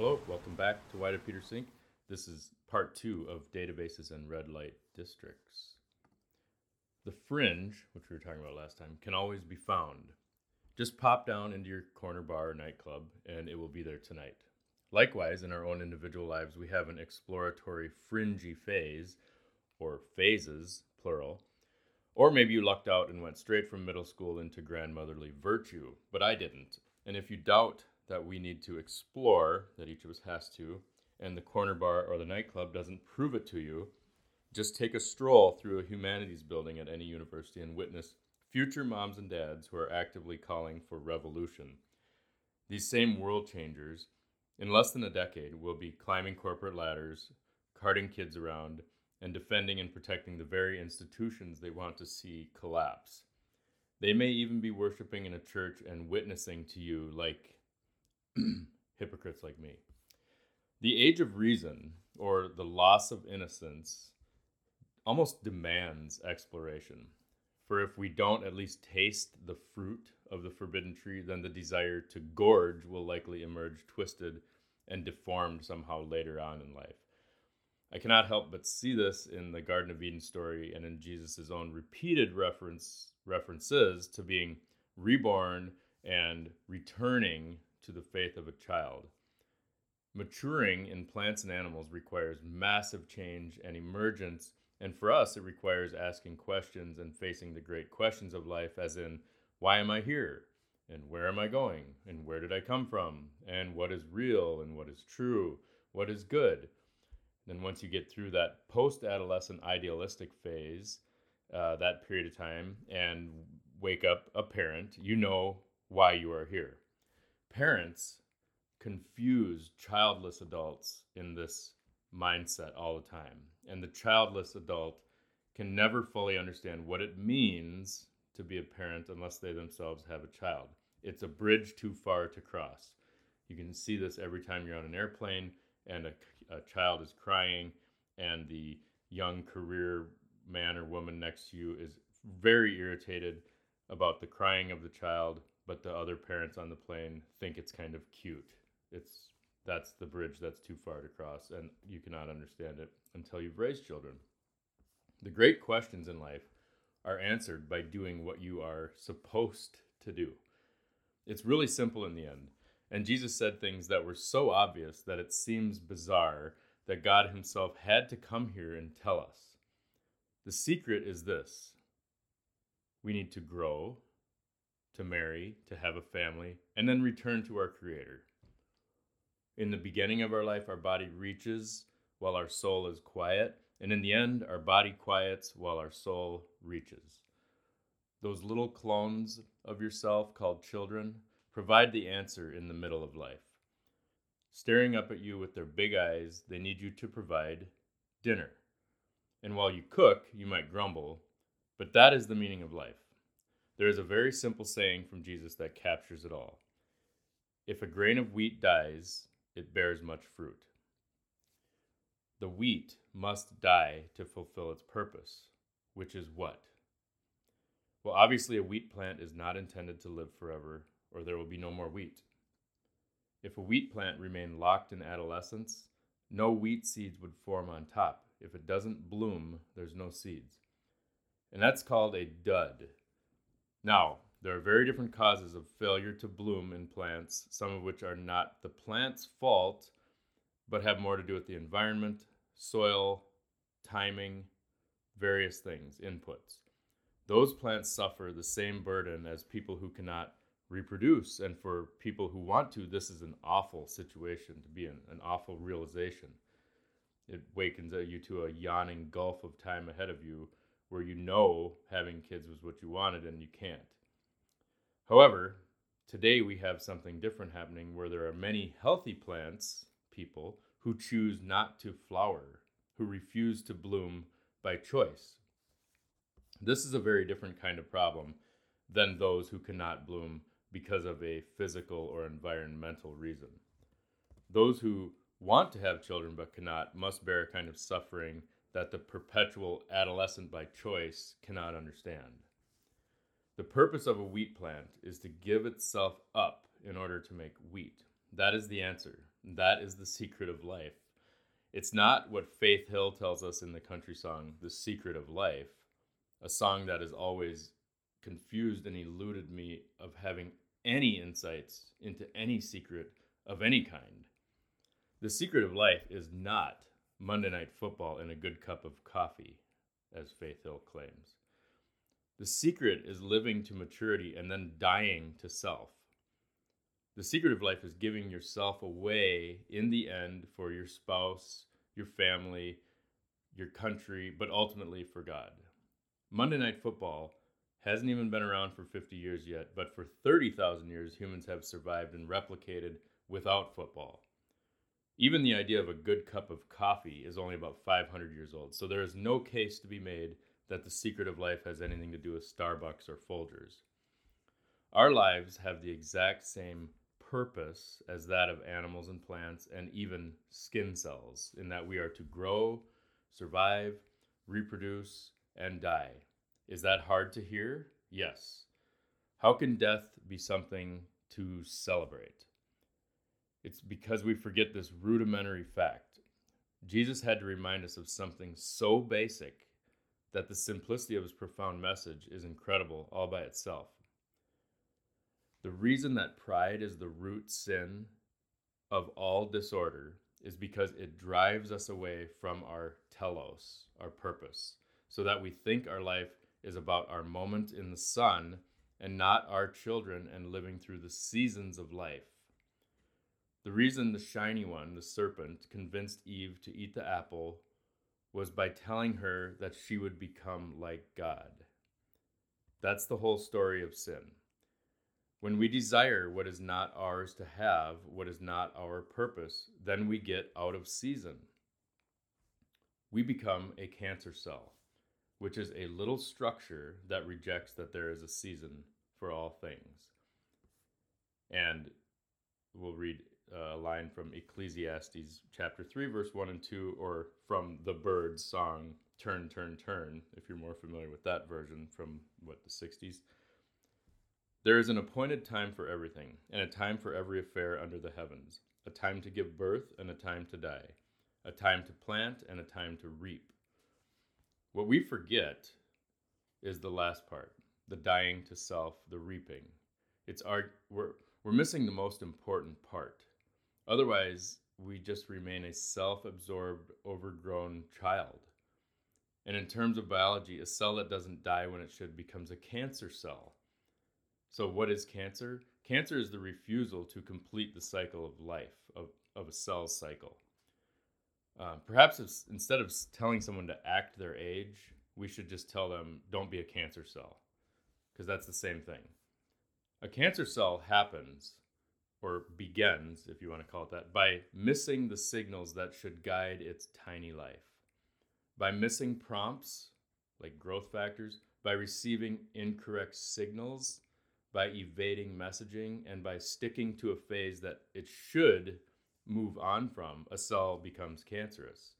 Hello, welcome back to Why Did Peter Sink? This is part two of databases and red light districts. The fringe, which we were talking about last time, can always be found. Just pop down into your corner bar or nightclub and it will be there tonight. Likewise, in our own individual lives, we have an exploratory fringy phase, or phases, plural. Or maybe you lucked out and went straight from middle school into grandmotherly virtue, but I didn't. And if you doubt that we need to explore, that each of us has to, and the corner bar or the nightclub doesn't prove it to you, just take a stroll through a humanities building at any university and witness future moms and dads who are actively calling for revolution. These same world changers in less than a decade, we'll be climbing corporate ladders, carting kids around, and defending and protecting the very institutions they want to see collapse. They may even be worshiping in a church and witnessing to you like hypocrites like me. The age of reason, or the loss of innocence, almost demands exploration. For if we don't at least taste the fruit of the forbidden tree, then the desire to gorge will likely emerge twisted and deformed somehow later on in life. I cannot help but see this in the Garden of Eden story and in Jesus' own repeated reference references to being reborn and returning to the faith of a child. Maturing in plants and animals requires massive change and emergence, and for us, it requires asking questions and facing the great questions of life, as in, why am I here? and where am I going and where did I come from and what is real and what is true, what is good. Then once you get through that post-adolescent idealistic phase, uh, that period of time, and wake up a parent, you know why you are here. Parents confuse childless adults in this mindset all the time, and the childless adult can never fully understand what it means to be a parent unless they themselves have a child. It's a bridge too far to cross. You can see this every time you're on an airplane and a, a child is crying, and the young career man or woman next to you is very irritated about the crying of the child, but the other parents on the plane think it's kind of cute. It's that's the bridge that's too far to cross, and you cannot understand it until you've raised children. The great questions in life are answered by doing what you are supposed to do. It's really simple in the end. And Jesus said things that were so obvious that it seems bizarre that God Himself had to come here and tell us. The secret is this we need to grow, to marry, to have a family, and then return to our Creator. In the beginning of our life, our body reaches while our soul is quiet, and in the end, our body quiets while our soul reaches. Those little clones of yourself called children provide the answer in the middle of life. Staring up at you with their big eyes, they need you to provide dinner. And while you cook, you might grumble, but that is the meaning of life. There is a very simple saying from Jesus that captures it all If a grain of wheat dies, it bears much fruit. The wheat must die to fulfill its purpose, which is what? Well, obviously, a wheat plant is not intended to live forever, or there will be no more wheat. If a wheat plant remained locked in adolescence, no wheat seeds would form on top. If it doesn't bloom, there's no seeds. And that's called a dud. Now, there are very different causes of failure to bloom in plants, some of which are not the plant's fault, but have more to do with the environment, soil, timing, various things, inputs those plants suffer the same burden as people who cannot reproduce. And for people who want to, this is an awful situation to be in, an awful realization. It wakens you to a yawning gulf of time ahead of you where you know having kids was what you wanted and you can't. However, today we have something different happening where there are many healthy plants, people, who choose not to flower, who refuse to bloom by choice, this is a very different kind of problem than those who cannot bloom because of a physical or environmental reason. Those who want to have children but cannot must bear a kind of suffering that the perpetual adolescent by choice cannot understand. The purpose of a wheat plant is to give itself up in order to make wheat. That is the answer. That is the secret of life. It's not what Faith Hill tells us in the country song, The Secret of Life, a song that has always confused and eluded me of having any insights into any secret of any kind. The secret of life is not Monday Night Football and a good cup of coffee, as Faith Hill claims. The secret is living to maturity and then dying to self. The secret of life is giving yourself away in the end for your spouse, your family, your country, but ultimately for God. Monday Night Football hasn't even been around for 50 years yet, but for 30,000 years, humans have survived and replicated without football. Even the idea of a good cup of coffee is only about 500 years old, so there is no case to be made that the secret of life has anything to do with Starbucks or Folgers. Our lives have the exact same purpose as that of animals and plants and even skin cells, in that we are to grow, survive, reproduce, and die. Is that hard to hear? Yes. How can death be something to celebrate? It's because we forget this rudimentary fact. Jesus had to remind us of something so basic that the simplicity of his profound message is incredible all by itself. The reason that pride is the root sin of all disorder is because it drives us away from our telos, our purpose, so that we think our life is about our moment in the sun and not our children and living through the seasons of life. The reason the shiny one, the serpent, convinced Eve to eat the apple was by telling her that she would become like God. That's the whole story of sin. When we desire what is not ours to have, what is not our purpose, then we get out of season. We become a cancer cell, which is a little structure that rejects that there is a season for all things. And we'll read Uh, a line from Ecclesiastes chapter 3, verse 1 and 2, or from the Byrds' song, Turn, Turn, Turn, if you're more familiar with that version from what, the 60s. There is an appointed time for everything, and a time for every affair under the heavens, a time to give birth and a time to die, a time to plant and a time to reap. What we forget is the last part, the dying to self, the reaping. It's our we're we're missing the most important part. Otherwise, we just remain a self absorbed, overgrown child. And in terms of biology, a cell that doesn't die when it should becomes a cancer cell. So, what is cancer? Cancer is the refusal to complete the cycle of life, of, of a cell's cycle. Uh, perhaps if, instead of telling someone to act their age, we should just tell them, don't be a cancer cell, because that's the same thing. A cancer cell happens or begins, if you want to call it that, by missing the signals that should guide its tiny life. By missing prompts, like growth factors, by receiving incorrect signals, by evading messaging, and by sticking to a phase that it should move on from, a cell becomes cancerous.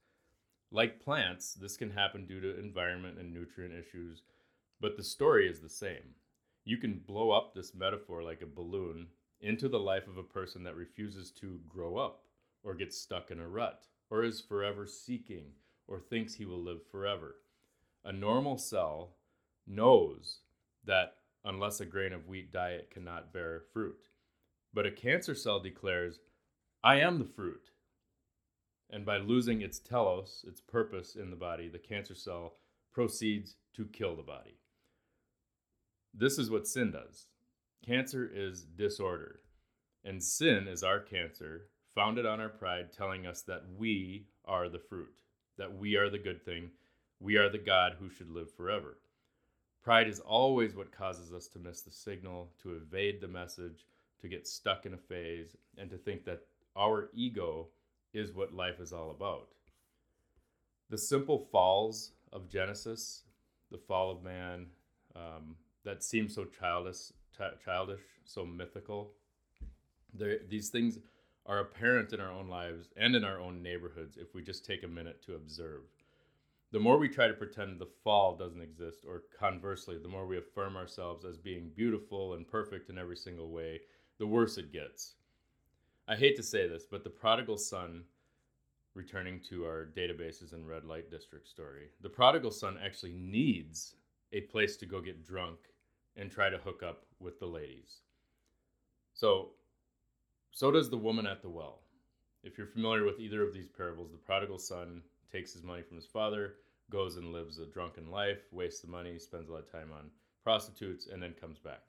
Like plants, this can happen due to environment and nutrient issues, but the story is the same. You can blow up this metaphor like a balloon into the life of a person that refuses to grow up or gets stuck in a rut or is forever seeking or thinks he will live forever. A normal cell knows that unless a grain of wheat diet cannot bear fruit. But a cancer cell declares, I am the fruit. And by losing its telos, its purpose in the body, the cancer cell proceeds to kill the body. This is what sin does Cancer is disorder, and sin is our cancer, founded on our pride, telling us that we are the fruit, that we are the good thing, we are the God who should live forever. Pride is always what causes us to miss the signal, to evade the message, to get stuck in a phase, and to think that our ego is what life is all about. The simple falls of Genesis, the fall of man, um, that seems so childish, childish, so mythical. There, these things are apparent in our own lives and in our own neighborhoods if we just take a minute to observe. The more we try to pretend the fall doesn't exist, or conversely, the more we affirm ourselves as being beautiful and perfect in every single way, the worse it gets. I hate to say this, but the prodigal son, returning to our databases and red light district story, the prodigal son actually needs a place to go get drunk and try to hook up with the ladies. So, so does the woman at the well. If you're familiar with either of these parables, the prodigal son takes his money from his father, goes and lives a drunken life, wastes the money, spends a lot of time on prostitutes, and then comes back.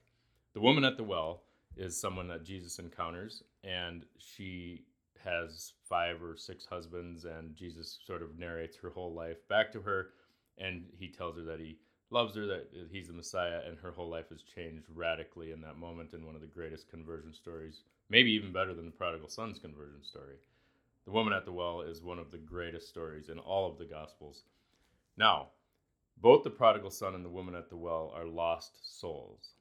The woman at the well is someone that Jesus encounters, and she has five or six husbands, and Jesus sort of narrates her whole life back to her, and he tells her that he loves her, that he's the Messiah, and her whole life has changed radically in that moment in one of the greatest conversion stories, maybe even better than the prodigal son's conversion story. The woman at the well is one of the greatest stories in all of the Gospels. Now, both the prodigal son and the woman at the well are lost souls.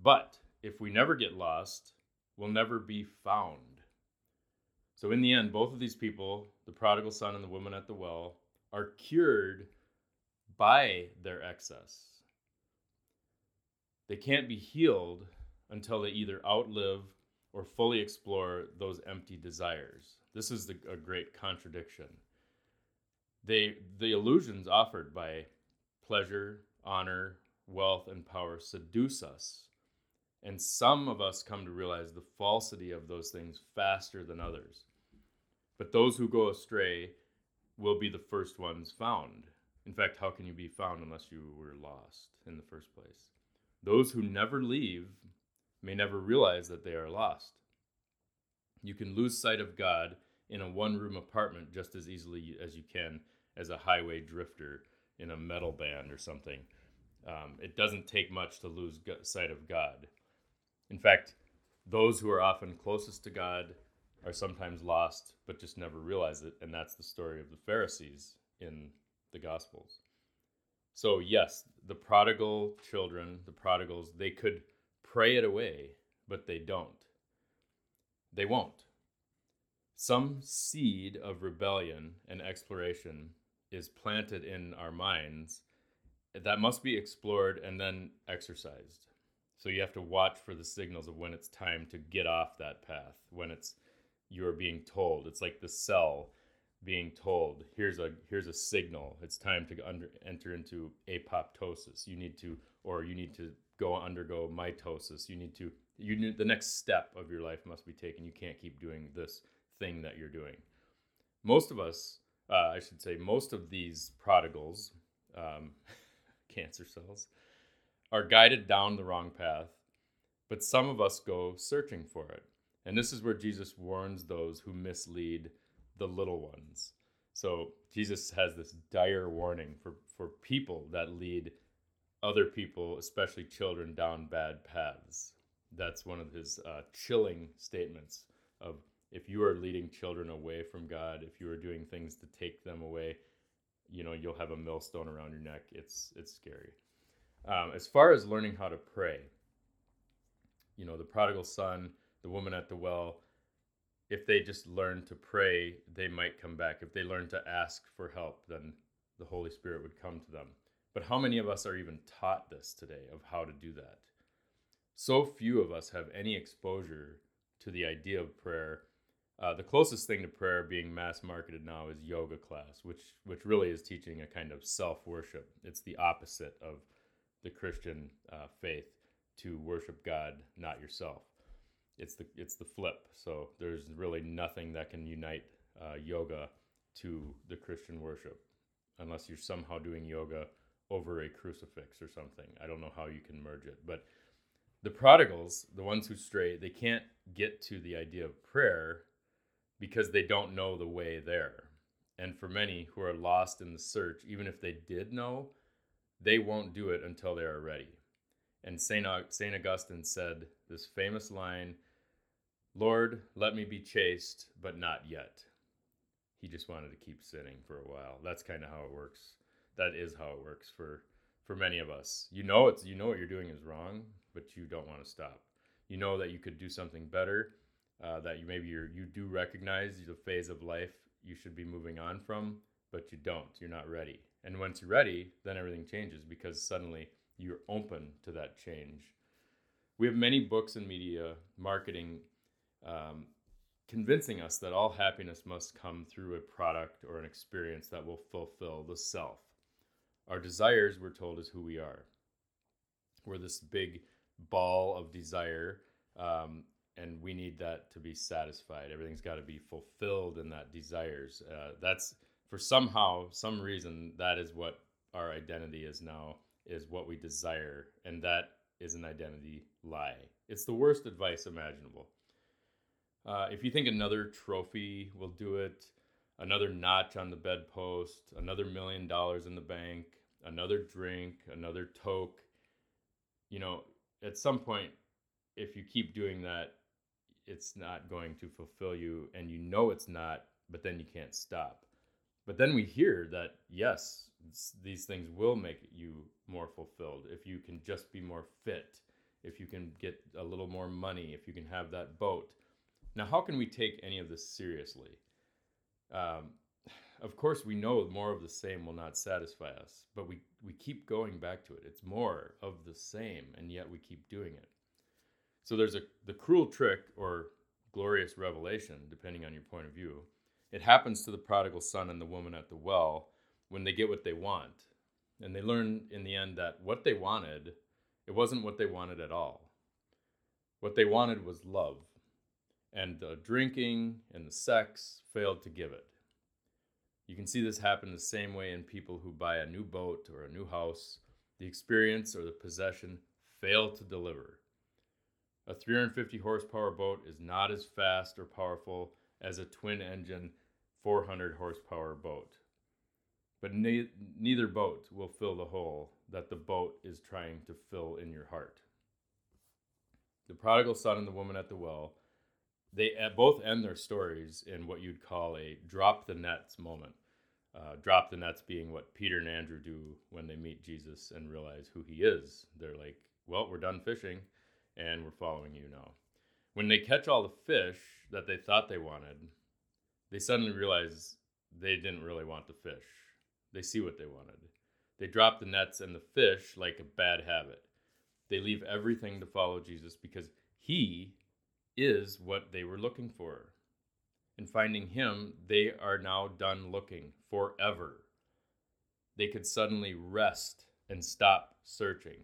But if we never get lost, we'll never be found. So, in the end, both of these people, the prodigal son and the woman at the well, are cured by their excess. They can't be healed until they either outlive or fully explore those empty desires. This is the, a great contradiction. They, the illusions offered by pleasure, honor, wealth, and power seduce us. And some of us come to realize the falsity of those things faster than others. But those who go astray will be the first ones found. In fact, how can you be found unless you were lost in the first place? Those who never leave may never realize that they are lost. You can lose sight of God in a one room apartment just as easily as you can as a highway drifter in a metal band or something. Um, it doesn't take much to lose sight of God. In fact, those who are often closest to God are sometimes lost, but just never realize it. And that's the story of the Pharisees in the Gospels. So, yes, the prodigal children, the prodigals, they could pray it away, but they don't. They won't. Some seed of rebellion and exploration is planted in our minds that must be explored and then exercised. So you have to watch for the signals of when it's time to get off that path, when it's you're being told. It's like the cell being told, here's a here's a signal. It's time to under, enter into apoptosis. You need to or you need to go undergo mitosis. You need to you need the next step of your life must be taken. You can't keep doing this thing that you're doing. Most of us uh, I should say, most of these prodigals, um, cancer cells, are guided down the wrong path, but some of us go searching for it. And this is where Jesus warns those who mislead the little ones. So Jesus has this dire warning for, for people that lead other people, especially children, down bad paths. That's one of his uh, chilling statements of if you are leading children away from God, if you are doing things to take them away, you know you'll have a millstone around your neck. It's it's scary. Um, as far as learning how to pray, you know the prodigal son, the woman at the well, if they just learn to pray, they might come back. If they learn to ask for help, then the Holy Spirit would come to them. But how many of us are even taught this today of how to do that? So few of us have any exposure to the idea of prayer uh, the closest thing to prayer being mass marketed now is yoga class, which which really is teaching a kind of self worship. It's the opposite of the Christian uh, faith to worship God, not yourself. It's the it's the flip. So there's really nothing that can unite uh, yoga to the Christian worship, unless you're somehow doing yoga over a crucifix or something. I don't know how you can merge it, but the prodigals, the ones who stray, they can't get to the idea of prayer because they don't know the way there. And for many who are lost in the search, even if they did know, they won't do it until they are ready. And St. St. Augustine said this famous line Lord, let me be chaste, but not yet. He just wanted to keep sinning for a while. That's kind of how it works. That is how it works for for many of us. You know it's you know what you're doing is wrong, but you don't want to stop. You know that you could do something better, uh, that you maybe you you do recognize the phase of life you should be moving on from, but you don't. You're not ready. And once you're ready, then everything changes because suddenly you're open to that change. We have many books and media marketing um, convincing us that all happiness must come through a product or an experience that will fulfill the self. Our desires, we're told, is who we are. We're this big ball of desire, um, and we need that to be satisfied. Everything's got to be fulfilled in that desires. Uh, that's for somehow, some reason, that is what our identity is now, is what we desire, and that is an identity lie. It's the worst advice imaginable. Uh, if you think another trophy will do it, another notch on the bedpost, another million dollars in the bank, another drink, another toke, you know, at some point, if you keep doing that, it's not going to fulfill you, and you know it's not, but then you can't stop. But then we hear that, yes, these things will make you more fulfilled if you can just be more fit, if you can get a little more money, if you can have that boat now, how can we take any of this seriously? Um, of course, we know more of the same will not satisfy us, but we, we keep going back to it. It's more of the same, and yet we keep doing it. So there's a the cruel trick or glorious revelation, depending on your point of view. It happens to the prodigal son and the woman at the well when they get what they want. And they learn in the end that what they wanted, it wasn't what they wanted at all. What they wanted was love and the drinking and the sex failed to give it. You can see this happen the same way in people who buy a new boat or a new house. The experience or the possession fail to deliver. A 350 horsepower boat is not as fast or powerful as a twin engine 400 horsepower boat. But ne- neither boat will fill the hole that the boat is trying to fill in your heart. The prodigal son and the woman at the well they both end their stories in what you'd call a drop the nets moment. Uh, drop the nets being what Peter and Andrew do when they meet Jesus and realize who he is. They're like, well, we're done fishing and we're following you now. When they catch all the fish that they thought they wanted, they suddenly realize they didn't really want the fish. They see what they wanted. They drop the nets and the fish like a bad habit. They leave everything to follow Jesus because he is what they were looking for. In finding him, they are now done looking forever. They could suddenly rest and stop searching.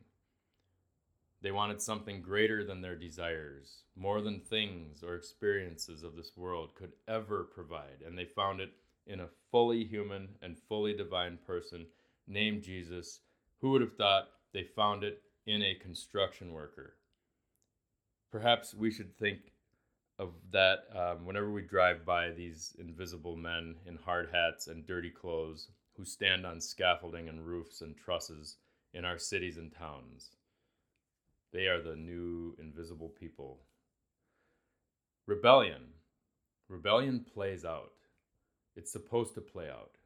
They wanted something greater than their desires, more than things or experiences of this world could ever provide, and they found it in a fully human and fully divine person named Jesus. Who would have thought they found it in a construction worker? Perhaps we should think of that um, whenever we drive by these invisible men in hard hats and dirty clothes who stand on scaffolding and roofs and trusses in our cities and towns. They are the new invisible people. Rebellion. Rebellion plays out. It's supposed to play out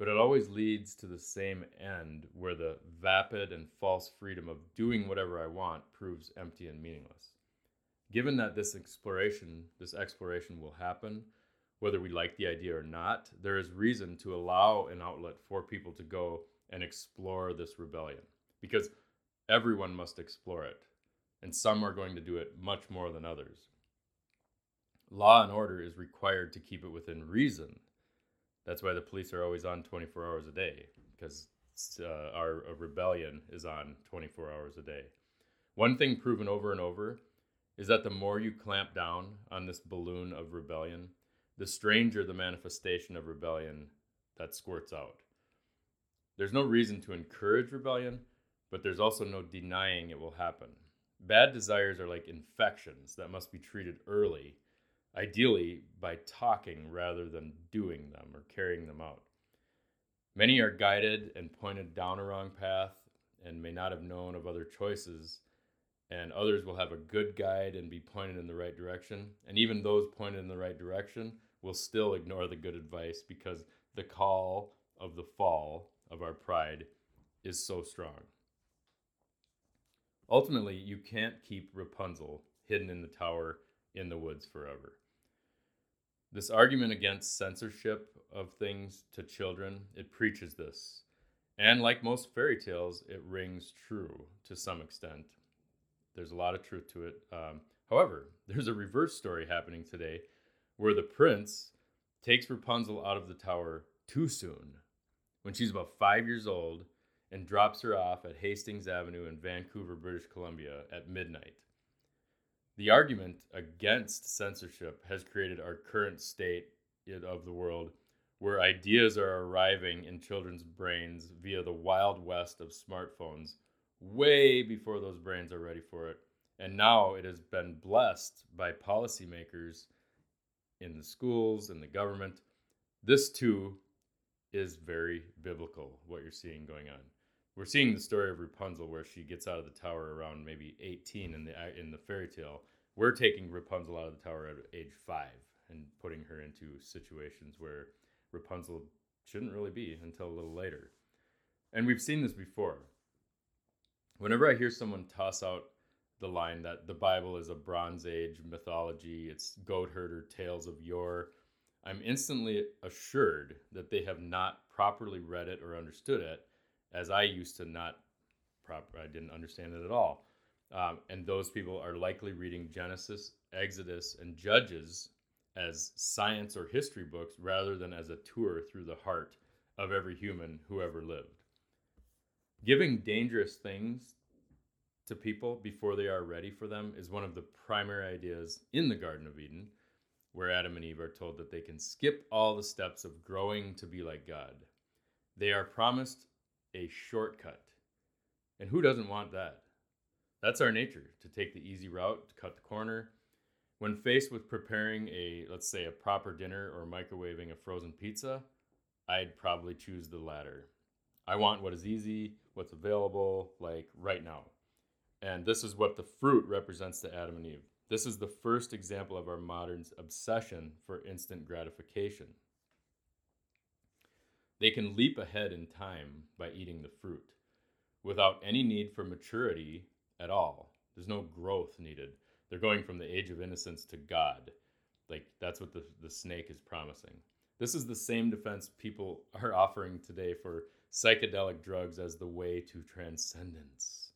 but it always leads to the same end where the vapid and false freedom of doing whatever I want proves empty and meaningless. Given that this exploration, this exploration will happen, whether we like the idea or not, there is reason to allow an outlet for people to go and explore this rebellion because everyone must explore it, and some are going to do it much more than others. Law and order is required to keep it within reason that's why the police are always on 24 hours a day because uh, our rebellion is on 24 hours a day. One thing proven over and over is that the more you clamp down on this balloon of rebellion, the stranger the manifestation of rebellion that squirts out. There's no reason to encourage rebellion, but there's also no denying it will happen. Bad desires are like infections that must be treated early ideally by talking rather than doing them or carrying them out. Many are guided and pointed down a wrong path and may not have known of other choices, and others will have a good guide and be pointed in the right direction. And even those pointed in the right direction will still ignore the good advice because the call of the fall of our pride is so strong. Ultimately, you can't keep Rapunzel hidden in the tower in the woods forever. This argument against censorship of things to children, it preaches this. And like most fairy tales, it rings true to some extent. There's a lot of truth to it. Um, However, there's a reverse story happening today where the prince takes Rapunzel out of the tower too soon when she's about five years old and drops her off at Hastings Avenue in Vancouver, British Columbia at midnight. The argument against censorship has created our current state of the world where ideas are arriving in children's brains via the wild west of smartphones way before those brains are ready for it. And now it has been blessed by policymakers in the schools and the government. This too is very biblical, what you're seeing going on. We're seeing the story of Rapunzel where she gets out of the tower around maybe 18 in the uh, in the fairy tale. We're taking Rapunzel out of the tower at age 5 and putting her into situations where Rapunzel shouldn't really be until a little later. And we've seen this before. Whenever I hear someone toss out the line that the Bible is a Bronze Age mythology, it's goat herder tales of yore, I'm instantly assured that they have not properly read it or understood it, as I used to not proper. I didn't understand it at all. Um, and those people are likely reading Genesis, Exodus, and Judges as science or history books rather than as a tour through the heart of every human who ever lived. Giving dangerous things to people before they are ready for them is one of the primary ideas in the Garden of Eden, where Adam and Eve are told that they can skip all the steps of growing to be like God. They are promised a shortcut. And who doesn't want that? That's our nature to take the easy route, to cut the corner, when faced with preparing a, let's say, a proper dinner or microwaving a frozen pizza, I'd probably choose the latter. I want what is easy, what's available, like right now. And this is what the fruit represents to Adam and Eve. This is the first example of our modern's obsession for instant gratification. They can leap ahead in time by eating the fruit without any need for maturity at all. There's no growth needed. They're going from the age of innocence to God. Like that's what the, the snake is promising. This is the same defense people are offering today for psychedelic drugs as the way to transcendence.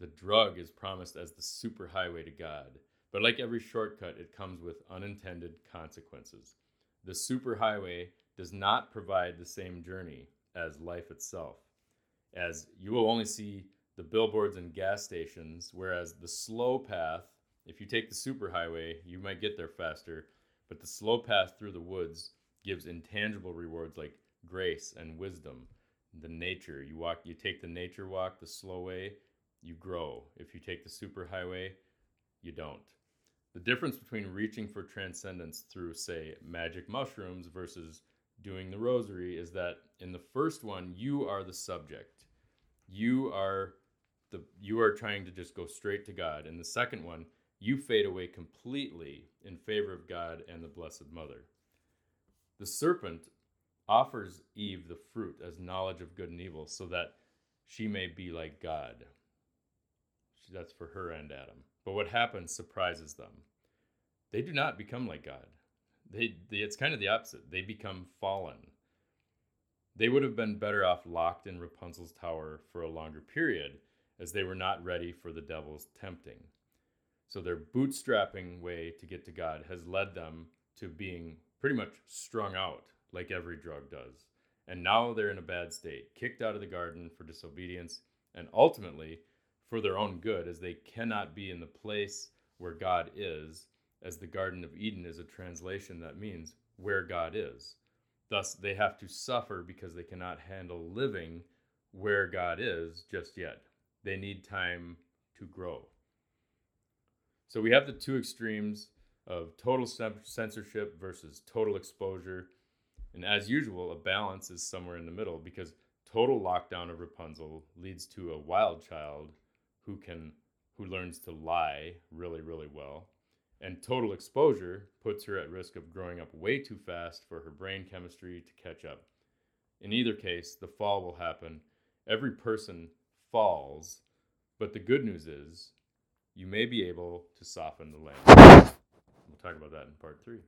The drug is promised as the superhighway to God, but like every shortcut, it comes with unintended consequences. The superhighway does not provide the same journey as life itself, as you will only see the billboards and gas stations, whereas the slow path if you take the superhighway, you might get there faster, but the slow path through the woods gives intangible rewards like grace and wisdom. The nature, you walk, you take the nature walk the slow way, you grow. If you take the superhighway, you don't. The difference between reaching for transcendence through, say, magic mushrooms versus doing the rosary is that in the first one, you are the subject. You are the you are trying to just go straight to God. And the second one, you fade away completely in favor of God and the Blessed Mother. The serpent offers Eve the fruit as knowledge of good and evil so that she may be like God. That's for her and Adam. But what happens surprises them. They do not become like God. They, they, it's kind of the opposite. They become fallen. They would have been better off locked in Rapunzel's tower for a longer period, as they were not ready for the devil's tempting. So their bootstrapping way to get to God has led them to being pretty much strung out like every drug does. And now they're in a bad state, kicked out of the garden for disobedience, and ultimately for their own good, as they cannot be in the place where God is, as the Garden of Eden is a translation that means where God is. Thus, they have to suffer because they cannot handle living where God is just yet. They need time to grow. So we have the two extremes of total censorship versus total exposure. And as usual, a balance is somewhere in the middle because total lockdown of Rapunzel leads to a wild child who can who learns to lie really really well. And total exposure puts her at risk of growing up way too fast for her brain chemistry to catch up. In either case, the fall will happen. Every person falls, but the good news is you may be able to soften the land. We'll talk about that in part three.